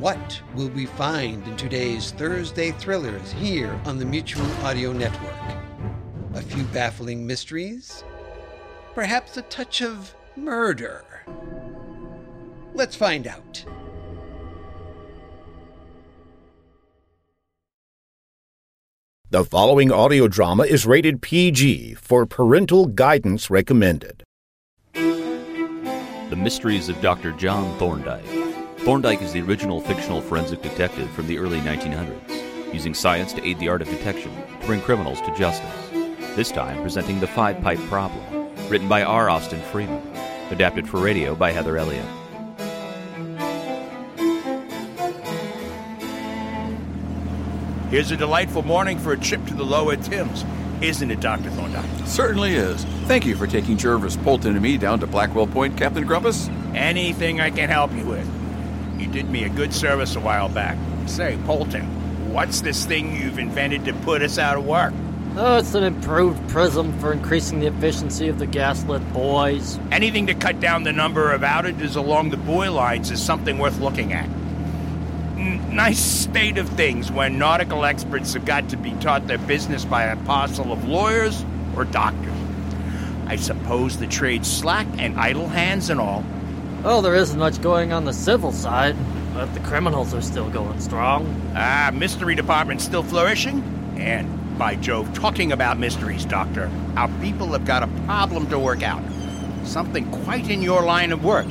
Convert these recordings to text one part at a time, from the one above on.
What will we find in today's Thursday thrillers here on the Mutual Audio Network? A few baffling mysteries? Perhaps a touch of murder? Let's find out. The following audio drama is rated PG for parental guidance recommended. The Mysteries of Dr. John Thorndyke. Thorndyke is the original fictional forensic detective from the early 1900s, using science to aid the art of detection to bring criminals to justice. This time presenting The Five Pipe Problem, written by R. Austin Freeman, adapted for radio by Heather Elliott. Here's a delightful morning for a trip to the lower Thames, isn't it, Dr. Thorndyke? Certainly is. Thank you for taking Jervis Polton and me down to Blackwall Point, Captain Grumpus. Anything I can help you with. You did me a good service a while back. Say, Polton, what's this thing you've invented to put us out of work? Oh, it's an improved prism for increasing the efficiency of the gaslit buoys. Anything to cut down the number of outages along the buoy lines is something worth looking at. N- nice state of things when nautical experts have got to be taught their business by a parcel of lawyers or doctors. I suppose the trade's slack and idle hands and all. Oh, there isn't much going on the civil side, but the criminals are still going strong. Ah, mystery department still flourishing? And by Jove, talking about mysteries, Doctor, our people have got a problem to work out. Something quite in your line of work.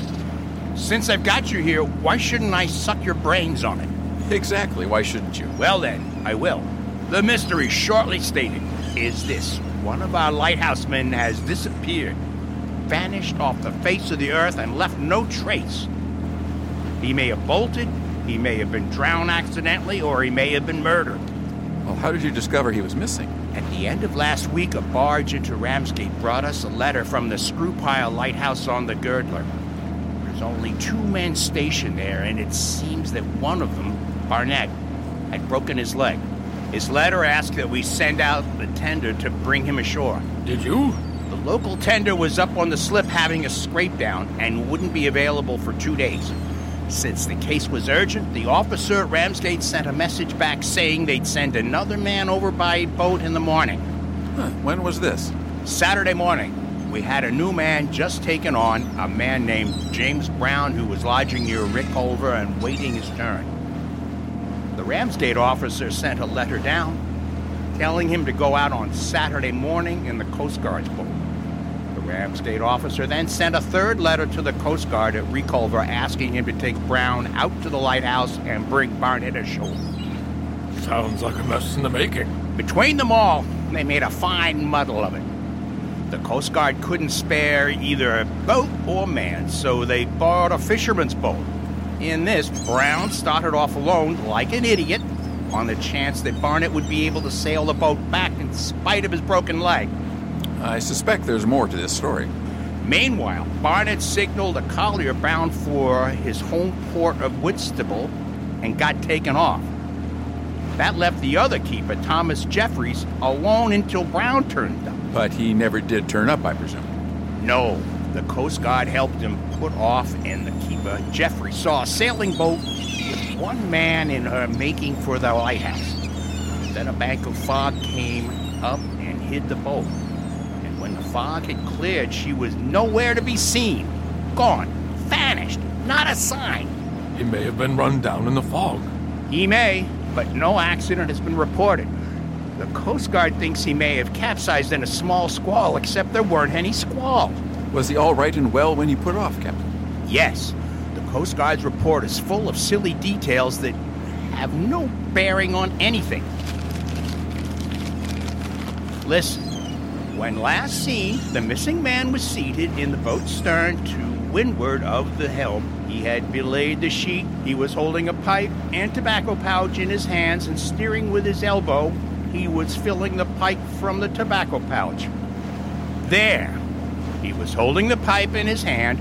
Since I've got you here, why shouldn't I suck your brains on it? Exactly. Why shouldn't you? Well, then, I will. The mystery, shortly stated, is this one of our lighthouse men has disappeared, vanished off the face of the earth, and left no trace. He may have bolted, he may have been drowned accidentally, or he may have been murdered. Well, how did you discover he was missing? At the end of last week, a barge into Ramsgate brought us a letter from the Screwpile Lighthouse on the Girdler. There's only two men stationed there, and it seems that one of them, Barnett, had broken his leg. His letter asked that we send out the tender to bring him ashore. Did you? Local tender was up on the slip having a scrape down and wouldn't be available for two days. Since the case was urgent, the officer at Ramsgate sent a message back saying they'd send another man over by boat in the morning. Huh, when was this? Saturday morning, we had a new man just taken on, a man named James Brown who was lodging near Reculver and waiting his turn. The Ramsgate officer sent a letter down telling him to go out on Saturday morning in the Coast Guard's boat. The Ramsgate officer then sent a third letter to the Coast Guard at Reculver asking him to take Brown out to the lighthouse and bring Barnett ashore. Sounds like a mess in the making. Between them all, they made a fine muddle of it. The Coast Guard couldn't spare either a boat or man, so they borrowed a fisherman's boat. In this, Brown started off alone like an idiot on the chance that Barnett would be able to sail the boat back in spite of his broken leg. I suspect there's more to this story. Meanwhile, Barnett signaled a collier bound for his home port of Whitstable and got taken off. That left the other keeper, Thomas Jeffries, alone until Brown turned up. But he never did turn up, I presume. No, the Coast Guard helped him put off, and the keeper, Jeffries, saw a sailing boat with one man in her making for the lighthouse. Then a bank of fog came up and hid the boat. And when the fog had cleared, she was nowhere to be seen. Gone. Vanished. Not a sign. He may have been run down in the fog. He may, but no accident has been reported. The Coast Guard thinks he may have capsized in a small squall, except there weren't any squall. Was he all right and well when he put off, Captain? Yes, the Coast Guard's report is full of silly details that have no bearing on anything. Listen, when last seen, the missing man was seated in the boat's stern to windward of the helm. He had belayed the sheet, he was holding a pipe and tobacco pouch in his hands and steering with his elbow. He was filling the pipe from the tobacco pouch. There, he was holding the pipe in his hand,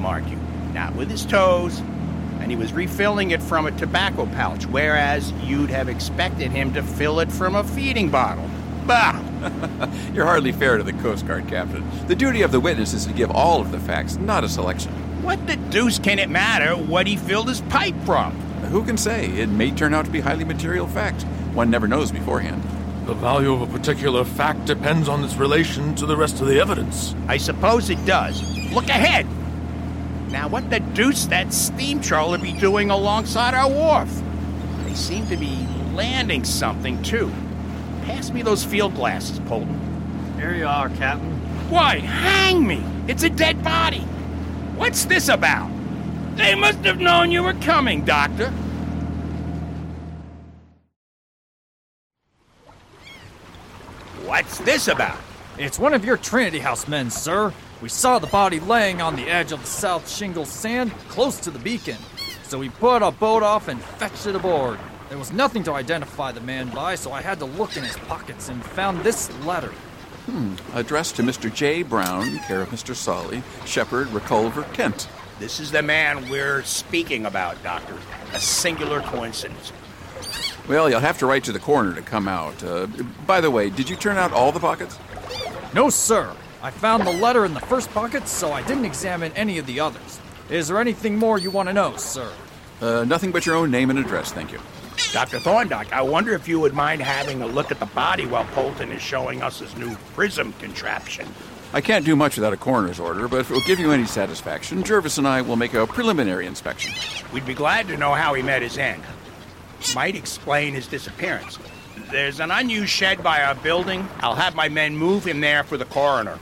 mark you, not with his toes, and he was refilling it from a tobacco pouch, whereas you'd have expected him to fill it from a feeding bottle. Bah! You're hardly fair to the Coast Guard, Captain. The duty of the witness is to give all of the facts, not a selection. What the deuce can it matter what he filled his pipe from? Who can say? It may turn out to be highly material fact. One never knows beforehand. The value of a particular fact depends on its relation to the rest of the evidence. I suppose it does. Look ahead! Now, what the deuce that steam trawler be doing alongside our wharf? They seem to be landing something, too. Pass me those field glasses, Polton. Here you are, Captain. Why, hang me! It's a dead body! What's this about? They must have known you were coming, Doctor. What's this about? It's one of your Trinity House men, sir. We saw the body laying on the edge of the south shingle sand close to the beacon. So we put a boat off and fetched it aboard. There was nothing to identify the man by, so I had to look in his pockets and found this letter. Addressed to Mr. J. Brown, care of Mr. Solly, Shepherd, Reculver, Kent. This is the man we're speaking about, Doctor. A singular coincidence. Well, you'll have to write to the coroner to come out. Uh, by the way, did you turn out all the pockets? No, sir. I found the letter in the first pocket, so I didn't examine any of the others. Is there anything more you want to know, sir? Uh, nothing but your own name and address, thank you. Dr. Thorndyke, I wonder if you would mind having a look at the body while Polton is showing us his new prism contraption. I can't do much without a coroner's order, but if it will give you any satisfaction, Jervis and I will make a preliminary inspection. We'd be glad to know how he met his end. Might explain his disappearance. There's an unused shed by our building. I'll have my men move him there for the coroner.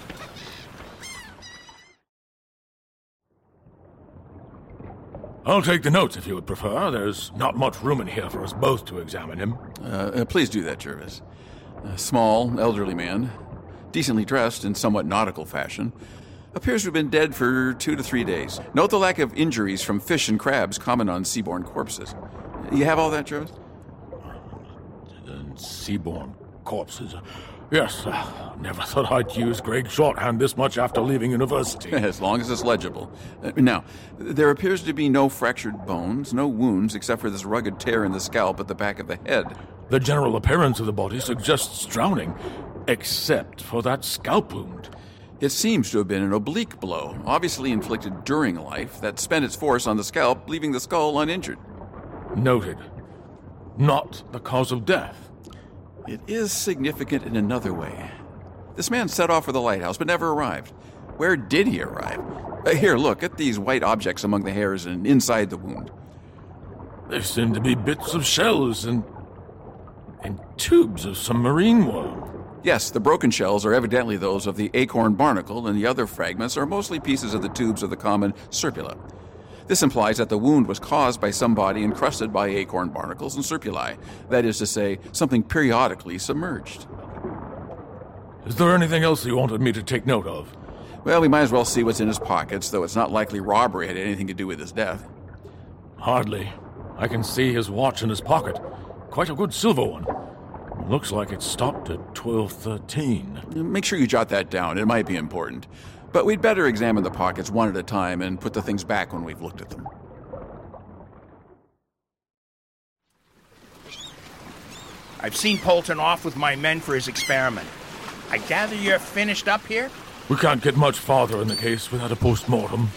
I'll take the notes if you would prefer. There's not much room in here for us both to examine him. Uh, uh, please do that, Jervis. A small, elderly man, decently dressed in somewhat nautical fashion, appears to have been dead for two to three days. Note the lack of injuries from fish and crabs common on seaborne corpses. You have all that, Jervis? And seaborne corpses. Yes, uh, never thought I'd use Gregg shorthand this much after leaving university. As long as it's legible. Uh, now, there appears to be no fractured bones, no wounds, except for this rugged tear in the scalp at the back of the head. The general appearance of the body suggests drowning, except for that scalp wound. It seems to have been an oblique blow, obviously inflicted during life, that spent its force on the scalp, leaving the skull uninjured. Noted. Not the cause of death. It is significant in another way. This man set off for the lighthouse but never arrived. Where did he arrive? Uh, here, look at these white objects among the hairs and inside the wound. They seem to be bits of shells and. and tubes of some marine worm. Yes, the broken shells are evidently those of the acorn barnacle, and the other fragments are mostly pieces of the tubes of the common serpula. This implies that the wound was caused by some body encrusted by acorn barnacles and serpulae, that is to say, something periodically submerged. Is there anything else you wanted me to take note of? Well, we might as well see what's in his pockets, though it's not likely robbery had anything to do with his death. Hardly. I can see his watch in his pocket. Quite a good silver one. Looks like it stopped at 1213. Make sure you jot that down, it might be important. But we'd better examine the pockets one at a time and put the things back when we've looked at them. I've seen Polton off with my men for his experiment. I gather you're finished up here? We can't get much farther in the case without a post mortem.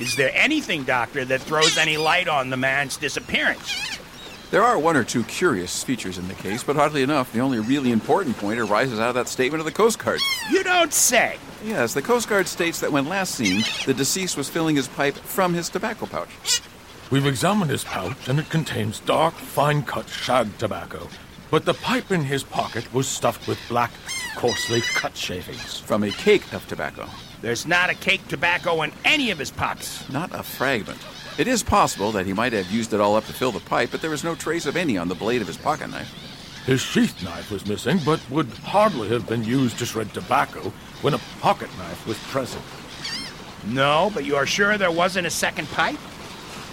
Is there anything, Doctor, that throws any light on the man's disappearance? There are one or two curious features in the case, but oddly enough, the only really important point arises out of that statement of the Coast Guard. You don't say. Yes, the Coast Guard states that when last seen, the deceased was filling his pipe from his tobacco pouch. We've examined his pouch, and it contains dark, fine cut shag tobacco. But the pipe in his pocket was stuffed with black, coarsely cut shavings. From a cake of tobacco. There's not a cake tobacco in any of his pockets. Not a fragment. It is possible that he might have used it all up to fill the pipe, but there was no trace of any on the blade of his pocket knife. His sheath knife was missing, but would hardly have been used to shred tobacco when a pocket knife was present. No, but you are sure there wasn't a second pipe?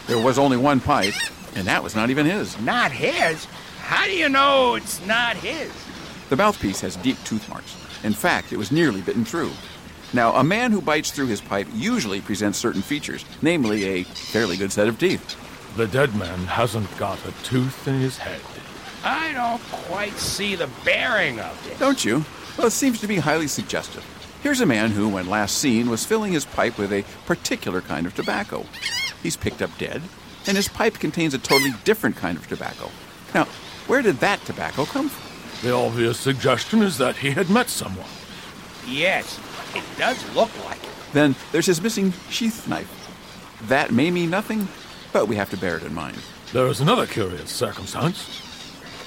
There was only one pipe, and that was not even his. Not his? How do you know it's not his? The mouthpiece has deep tooth marks. In fact, it was nearly bitten through. Now, a man who bites through his pipe usually presents certain features, namely a fairly good set of teeth. The dead man hasn't got a tooth in his head. I don't quite see the bearing of it. Don't you? Well, it seems to be highly suggestive. Here's a man who, when last seen, was filling his pipe with a particular kind of tobacco. He's picked up dead, and his pipe contains a totally different kind of tobacco. Now, where did that tobacco come from? The obvious suggestion is that he had met someone. Yes, it does look like it. Then there's his missing sheath knife. That may mean nothing, but we have to bear it in mind. There is another curious circumstance.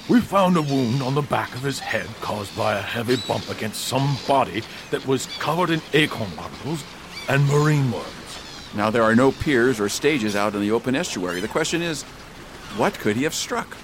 We found a wound on the back of his head caused by a heavy bump against some body that was covered in acorn barnacles and marine worms. Now, there are no piers or stages out in the open estuary. The question is, what could he have struck?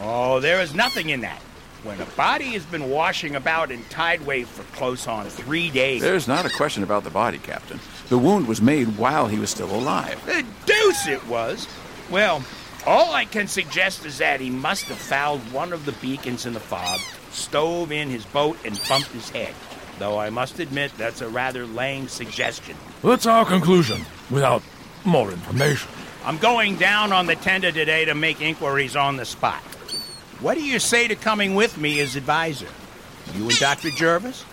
Oh, there is nothing in that. When a body has been washing about in tide wave for close on three days. There's not a question about the body, Captain. The wound was made while he was still alive. The deuce it was! Well, all I can suggest is that he must have fouled one of the beacons in the fog, stove in his boat, and bumped his head. Though I must admit that's a rather lame suggestion. That's our conclusion, without more information. I'm going down on the tender today to make inquiries on the spot. What do you say to coming with me as advisor? You and Dr. Jervis?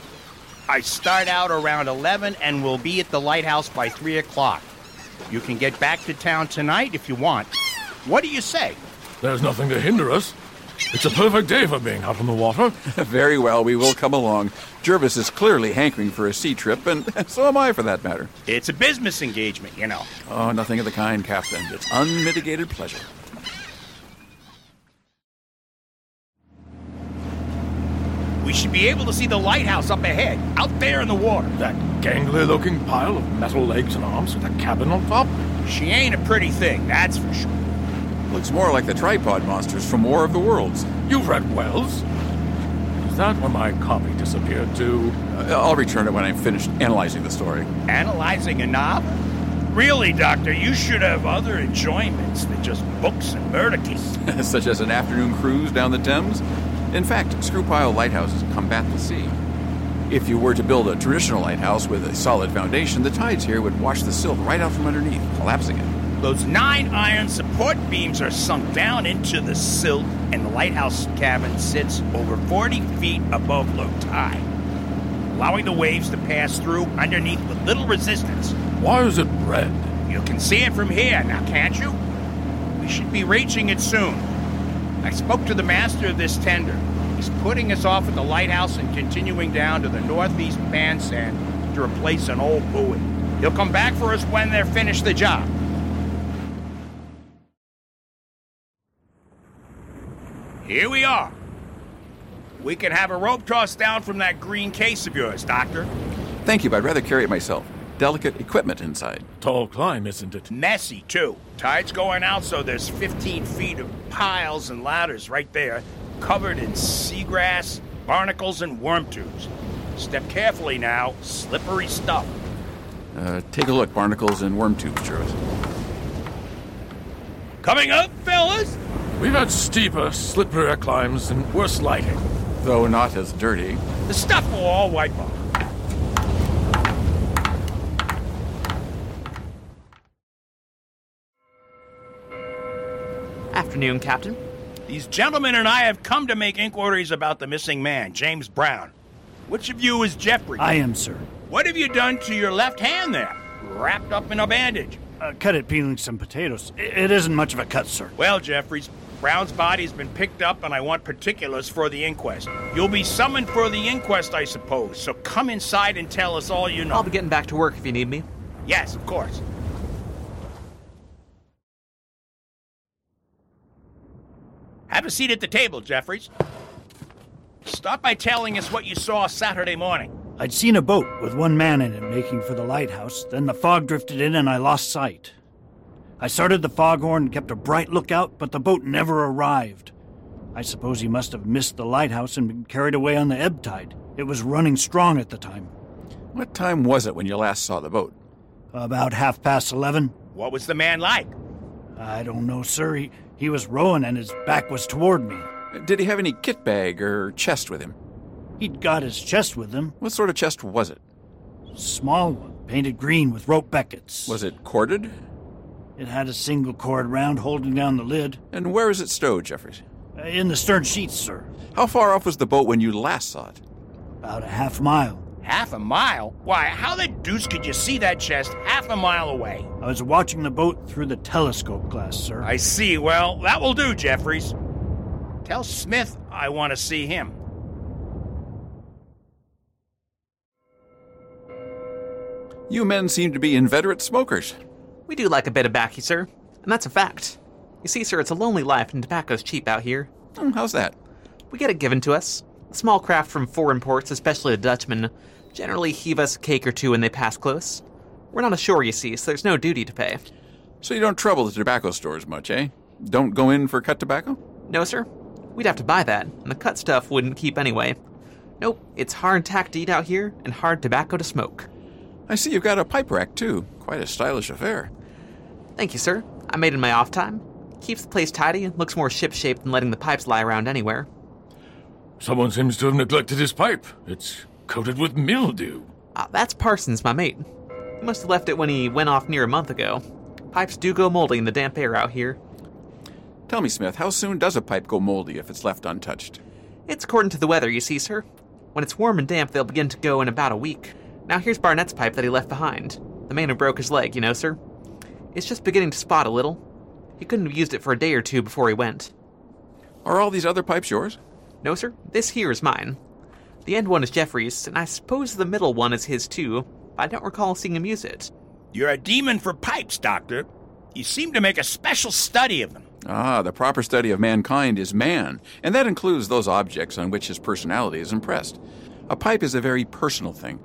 I start out around 11 and will be at the lighthouse by 3 o'clock. You can get back to town tonight if you want. What do you say? There's nothing to hinder us. It's a perfect day for being out on the water. Very well, we will come along. Jervis is clearly hankering for a sea trip, and so am I for that matter. It's a business engagement, you know. Oh, nothing of the kind, Captain. It's unmitigated pleasure. We should be able to see the lighthouse up ahead, out there in the water. That gangly looking pile of metal legs and arms with a cabin on top? She ain't a pretty thing, that's for sure. Looks more like the tripod monsters from War of the Worlds. You've read Wells? Is that where my copy disappeared to? Uh, I'll return it when I'm finished analyzing the story. Analyzing a novel? Really, Doctor, you should have other enjoyments than just books and murder cases. Such as an afternoon cruise down the Thames? In fact, Screwpile lighthouses combat the sea. If you were to build a traditional lighthouse with a solid foundation, the tides here would wash the silt right out from underneath, collapsing it. Those nine iron support beams are sunk down into the silt, and the lighthouse cabin sits over 40 feet above low tide, allowing the waves to pass through underneath with little resistance. Why is it red? You can see it from here now, can't you? We should be reaching it soon. I spoke to the master of this tender. He's putting us off at the lighthouse and continuing down to the northeast Pansand to replace an old buoy. He'll come back for us when they're finished the job. Here we are. We can have a rope tossed down from that green case of yours, Doctor. Thank you, but I'd rather carry it myself. Delicate equipment inside. Tall climb, isn't it? Messy, too. Tide's going out, so there's 15 feet of piles and ladders right there, covered in seagrass, barnacles, and worm tubes. Step carefully now. Slippery stuff. Uh, take a look, barnacles and worm tubes, Jervis. Coming up, fellas! We've had steeper, slipperier climbs and worse lighting. Though not as dirty. The stuff will all wipe off. Afternoon, Captain. These gentlemen and I have come to make inquiries about the missing man, James Brown. Which of you is Jeffrey? I am, sir. What have you done to your left hand there? Wrapped up in a bandage. Uh, cut it peeling some potatoes. I- It isn't much of a cut, sir. Well, Jeffries, Brown's body's been picked up and I want particulars for the inquest. You'll be summoned for the inquest, I suppose, so come inside and tell us all you know. I'll be getting back to work if you need me. Yes, of course. Have a seat at the table, Jeffries. Start by telling us what you saw Saturday morning. I'd seen a boat with one man in it making for the lighthouse. Then the fog drifted in and I lost sight. I started the foghorn and kept a bright lookout, but the boat never arrived. I suppose he must have missed the lighthouse and been carried away on the ebb tide. It was running strong at the time. What time was it when you last saw the boat? About half past eleven. What was the man like? I don't know, sir. He, he was rowing and his back was toward me. Did he have any kit bag or chest with him? He'd got his chest with him. What sort of chest was it? Small one, painted green with rope beckets. Was it corded? It had a single cord round holding down the lid. And where is it stowed, Jeffries? Uh, In the stern sheets, sir. How far off was the boat when you last saw it? About a half mile, Half a mile? Why, how the deuce could you see that chest half a mile away? I was watching the boat through the telescope glass, sir. I see. Well, that will do, Jeffries. Tell Smith I want to see him. You men seem to be inveterate smokers. We do like a bit of baccy, sir, and that's a fact. You see, sir, it's a lonely life, and tobacco's cheap out here. Hmm, How's that? We get it given to us. Small craft from foreign ports, especially the Dutchmen, generally heave us a cake or two when they pass close. We're not ashore, you see, so there's no duty to pay. So you don't trouble the tobacco stores much, eh? Don't go in for cut tobacco? No, sir. We'd have to buy that, and the cut stuff wouldn't keep anyway. Nope, it's hard tack to eat out here, and hard tobacco to smoke. I see you've got a pipe rack, too. Quite a stylish affair. Thank you, sir. I made it in my off time. Keeps the place tidy and looks more ship-shape than letting the pipes lie around anywhere. Someone seems to have neglected his pipe. It's coated with mildew. Ah, that's Parsons, my mate. He must have left it when he went off near a month ago. Pipes do go moldy in the damp air out here. Tell me, Smith, how soon does a pipe go moldy if it's left untouched? It's according to the weather, you see, sir. When it's warm and damp, they'll begin to go in about a week. Now here's Barnett's pipe that he left behind. The man who broke his leg, you know, sir. It's just beginning to spot a little. He couldn't have used it for a day or two before he went. Are all these other pipes yours? No, sir. This here is mine. The end one is Jeffrey's, and I suppose the middle one is his too. But I don't recall seeing him use it. You're a demon for pipes, Doctor. You seem to make a special study of them. Ah, the proper study of mankind is man, and that includes those objects on which his personality is impressed. A pipe is a very personal thing.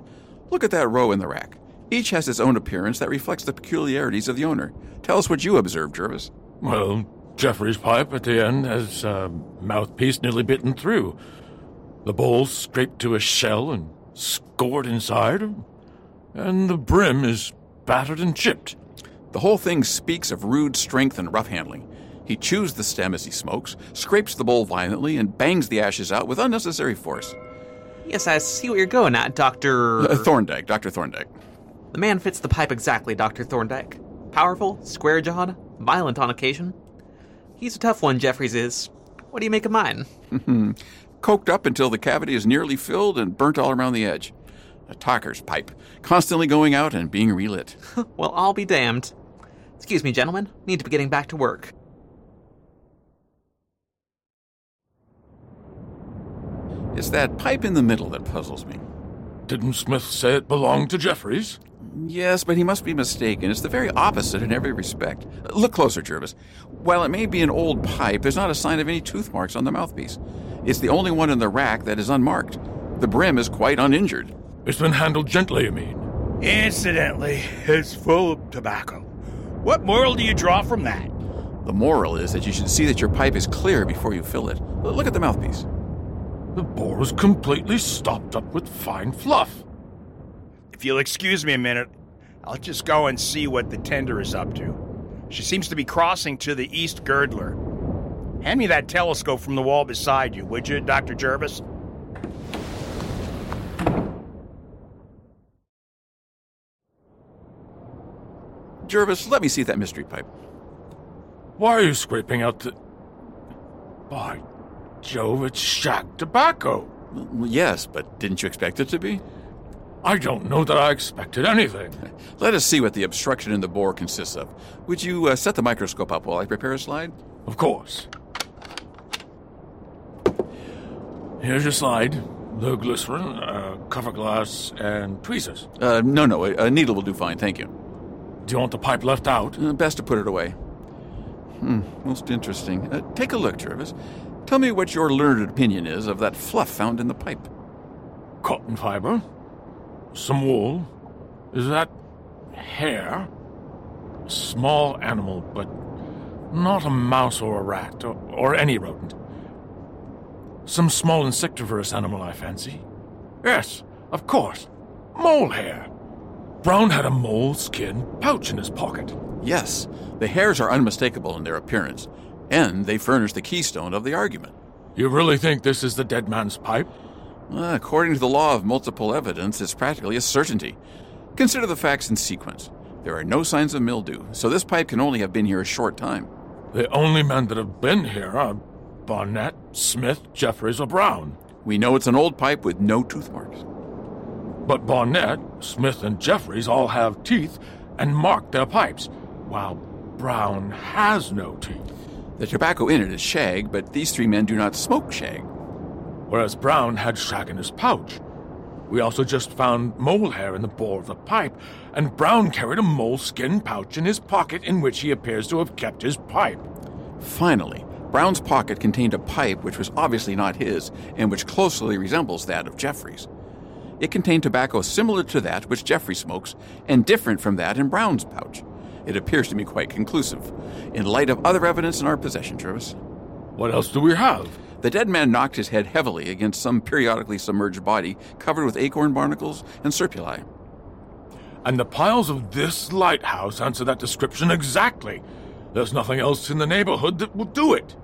Look at that row in the rack. Each has its own appearance that reflects the peculiarities of the owner. Tell us what you observed, Jervis. Well, Jeffrey's pipe at the end has a mouthpiece nearly bitten through. The bowl scraped to a shell and scored inside, and the brim is battered and chipped. The whole thing speaks of rude strength and rough handling. He chews the stem as he smokes, scrapes the bowl violently, and bangs the ashes out with unnecessary force. Yes, I see what you're going at, Dr. Uh, Thorndyke, Dr. Thorndyke. The man fits the pipe exactly, Dr. Thorndyke. Powerful, square jawed, violent on occasion. He's a tough one, Jeffries is. What do you make of mine? Hmm. Coked up until the cavity is nearly filled and burnt all around the edge. A talker's pipe, constantly going out and being relit. well, I'll be damned. Excuse me, gentlemen. Need to be getting back to work. It's that pipe in the middle that puzzles me. Didn't Smith say it belonged to Jeffries? Yes, but he must be mistaken. It's the very opposite in every respect. Look closer, Jervis. While it may be an old pipe, there's not a sign of any tooth marks on the mouthpiece. It's the only one in the rack that is unmarked. The brim is quite uninjured. It's been handled gently, you mean? Incidentally, it's full of tobacco. What moral do you draw from that? The moral is that you should see that your pipe is clear before you fill it. Look at the mouthpiece. The bore is completely stopped up with fine fluff. If you'll excuse me a minute, I'll just go and see what the tender is up to. She seems to be crossing to the east girdler. Hand me that telescope from the wall beside you, would you, Dr. Jervis? Jervis, let me see that mystery pipe. Why are you scraping out the. By Jove, it's shag tobacco. Well, yes, but didn't you expect it to be? I don't know that I expected anything. Let us see what the obstruction in the bore consists of. Would you uh, set the microscope up while I prepare a slide? Of course. Here's your slide. The glycerin, uh, cover glass, and tweezers. Uh, no, no, a, a needle will do fine, thank you. Do you want the pipe left out? Uh, best to put it away. Hmm, most interesting. Uh, take a look, Jervis. Tell me what your learned opinion is of that fluff found in the pipe. Cotton fiber, some wool. Is that hair? A small animal, but not a mouse or a rat, or, or any rodent. Some small insectivorous animal, I fancy. Yes, of course. Mole hair. Brown had a mole skin pouch in his pocket. Yes, the hairs are unmistakable in their appearance, and they furnish the keystone of the argument. You really think this is the dead man's pipe? Uh, according to the law of multiple evidence, it's practically a certainty. Consider the facts in sequence. There are no signs of mildew, so this pipe can only have been here a short time. The only men that have been here are Barnett, Smith, Jeffries, or Brown. We know it's an old pipe with no tooth marks. But Barnett, Smith, and Jeffries all have teeth and mark their pipes, while Brown has no teeth. The tobacco in it is shag, but these three men do not smoke shag. Whereas Brown had shag in his pouch. We also just found mole hair in the bore of the pipe, and Brown carried a mole skin pouch in his pocket in which he appears to have kept his pipe. Finally, Brown's pocket contained a pipe which was obviously not his and which closely resembles that of Jeffries. It contained tobacco similar to that which Jeffrey smokes and different from that in Brown's pouch. It appears to me quite conclusive, in light of other evidence in our possession, Jervis. What else do we have? The dead man knocked his head heavily against some periodically submerged body covered with acorn barnacles and serpulae. And the piles of this lighthouse answer that description exactly. There's nothing else in the neighborhood that will do it.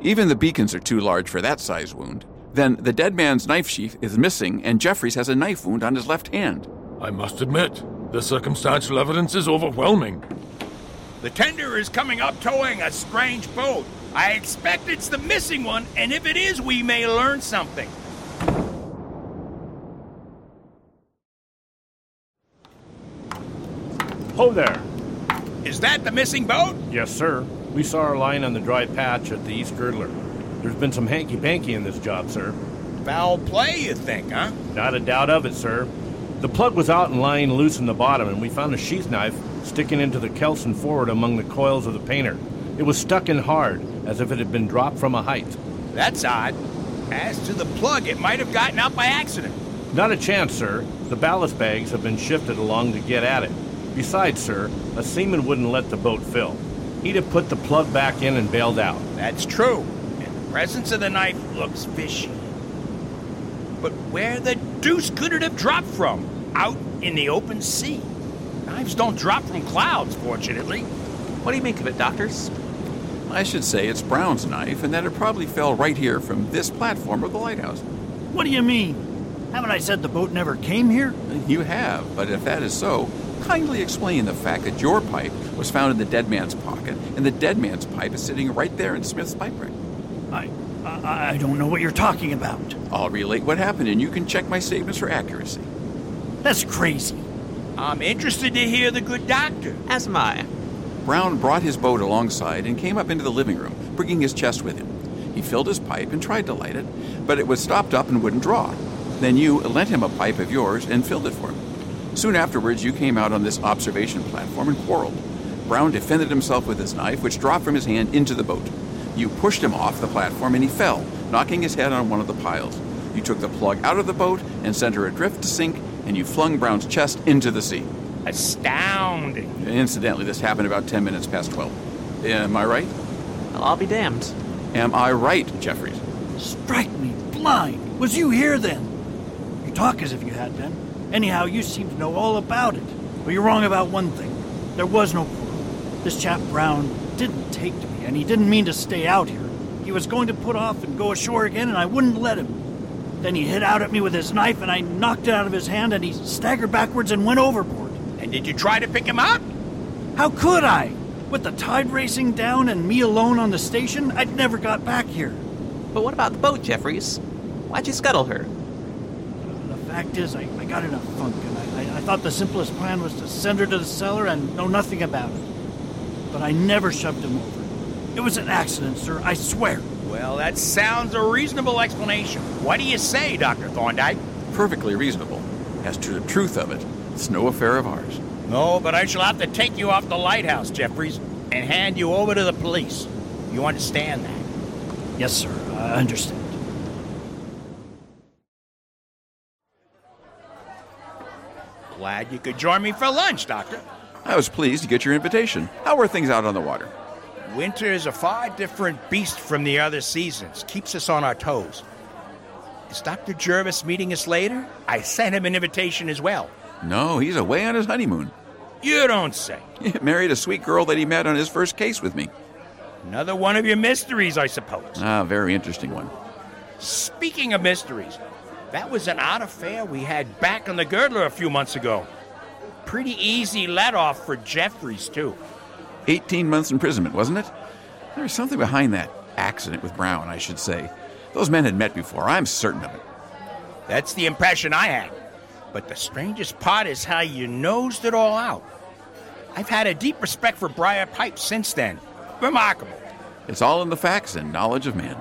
Even the beacons are too large for that size wound. Then the dead man's knife sheath is missing, and Jeffries has a knife wound on his left hand. I must admit, the circumstantial evidence is overwhelming. The tender is coming up towing a strange boat. I expect it's the missing one, and if it is, we may learn something. Ho there. Is that the missing boat? Yes, sir. We saw her lying on the dry patch at the East Girdler. There's been some hanky panky in this job, sir. Foul play, you think, huh? Not a doubt of it, sir. The plug was out and lying loose in the bottom, and we found a sheath knife sticking into the kelson forward among the coils of the painter. It was stuck in hard, as if it had been dropped from a height. That's odd. As to the plug, it might have gotten out by accident. Not a chance, sir. The ballast bags have been shifted along to get at it. Besides, sir, a seaman wouldn't let the boat fill. He'd have put the plug back in and bailed out. That's true. And the presence of the knife looks fishy. But where the deuce could it have dropped from? Out in the open sea. Knives don't drop from clouds, fortunately. What do you make of it, doctors? I should say it's Brown's knife, and that it probably fell right here from this platform of the lighthouse. What do you mean? Haven't I said the boat never came here? You have, but if that is so, kindly explain the fact that your pipe was found in the dead man's pocket, and the dead man's pipe is sitting right there in Smith's pipe rack. I, I, I don't know what you're talking about. I'll relate what happened, and you can check my statements for accuracy. That's crazy. I'm interested to hear the good doctor. As am I. Brown brought his boat alongside and came up into the living room, bringing his chest with him. He filled his pipe and tried to light it, but it was stopped up and wouldn't draw. Then you lent him a pipe of yours and filled it for him. Soon afterwards, you came out on this observation platform and quarreled. Brown defended himself with his knife, which dropped from his hand into the boat. You pushed him off the platform and he fell, knocking his head on one of the piles. You took the plug out of the boat and sent her adrift to sink, and you flung Brown's chest into the sea. Astounding. Incidentally, this happened about 10 minutes past 12. Am I right? Well, I'll be damned. Am I right, Jeffries? Strike me blind. Was you here then? You talk as if you had been. Anyhow, you seem to know all about it. But you're wrong about one thing. There was no quarrel. This chap Brown didn't take to me, and he didn't mean to stay out here. He was going to put off and go ashore again, and I wouldn't let him. Then he hit out at me with his knife, and I knocked it out of his hand, and he staggered backwards and went overboard. And did you try to pick him up? How could I? With the tide racing down and me alone on the station, I'd never got back here. But what about the boat, Jeffries? Why'd you scuttle her? The fact is, I, I got in a funk, and I, I, I thought the simplest plan was to send her to the cellar and know nothing about it. But I never shoved him over. It was an accident, sir, I swear. Well, that sounds a reasonable explanation. What do you say, Dr. Thorndyke? Perfectly reasonable. As to the truth of it, it's no affair of ours. No, but I shall have to take you off the lighthouse, Jeffries, and hand you over to the police. You understand that? Yes, sir, I understand. Glad you could join me for lunch, Doctor. I was pleased to get your invitation. How were things out on the water? Winter is a far different beast from the other seasons. Keeps us on our toes. Is Dr. Jervis meeting us later? I sent him an invitation as well. No, he's away on his honeymoon. You don't say. He married a sweet girl that he met on his first case with me. Another one of your mysteries, I suppose. Ah, very interesting one. Speaking of mysteries, that was an odd affair we had back on the Girdler a few months ago. Pretty easy let off for Jeffries, too. 18 months imprisonment, wasn't it? There was something behind that accident with Brown, I should say. Those men had met before, I'm certain of it. That's the impression I had. But the strangest part is how you nosed it all out. I've had a deep respect for Briar Pipe since then. Remarkable. It's all in the facts and knowledge of man.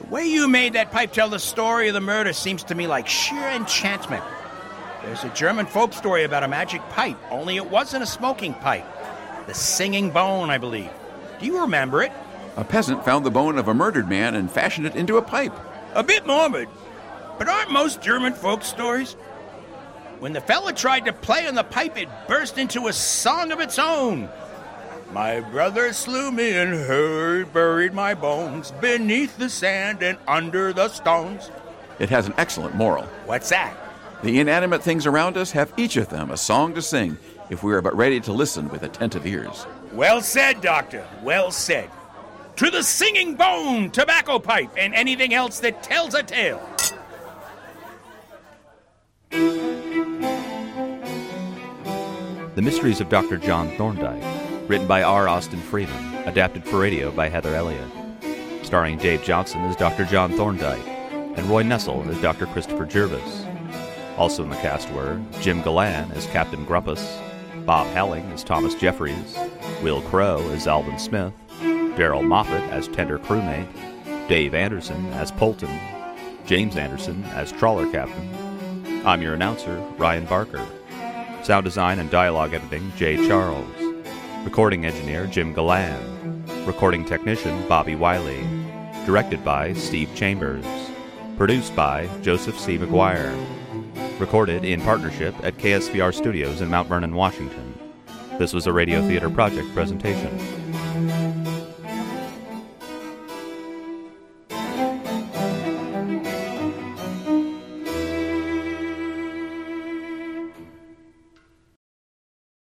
The way you made that pipe tell the story of the murder seems to me like sheer enchantment. There's a German folk story about a magic pipe, only it wasn't a smoking pipe. The singing bone, I believe. Do you remember it? A peasant found the bone of a murdered man and fashioned it into a pipe. A bit morbid, but aren't most German folk stories? When the fella tried to play on the pipe, it burst into a song of its own. My brother slew me and he buried my bones beneath the sand and under the stones. It has an excellent moral. What's that? The inanimate things around us have each of them a song to sing if we are but ready to listen with attentive ears. Well said, Doctor. Well said. To the singing bone, tobacco pipe, and anything else that tells a tale. The Mysteries of Dr. John Thorndyke, written by R. Austin Freeman, adapted for radio by Heather Elliott. Starring Dave Johnson as Dr. John Thorndyke and Roy Nessel as Dr. Christopher Jervis. Also in the cast were Jim Galan as Captain Grumpus, Bob Helling as Thomas Jeffries, Will Crow as Alvin Smith, Daryl Moffat as Tender Crewmate, Dave Anderson as Polton, James Anderson as Trawler Captain. I'm your announcer, Ryan Barker. Sound design and dialogue editing, Jay Charles. Recording engineer, Jim Galan. Recording technician, Bobby Wiley. Directed by Steve Chambers. Produced by Joseph C. McGuire. Recorded in partnership at KSVR Studios in Mount Vernon, Washington. This was a Radio Theater Project presentation.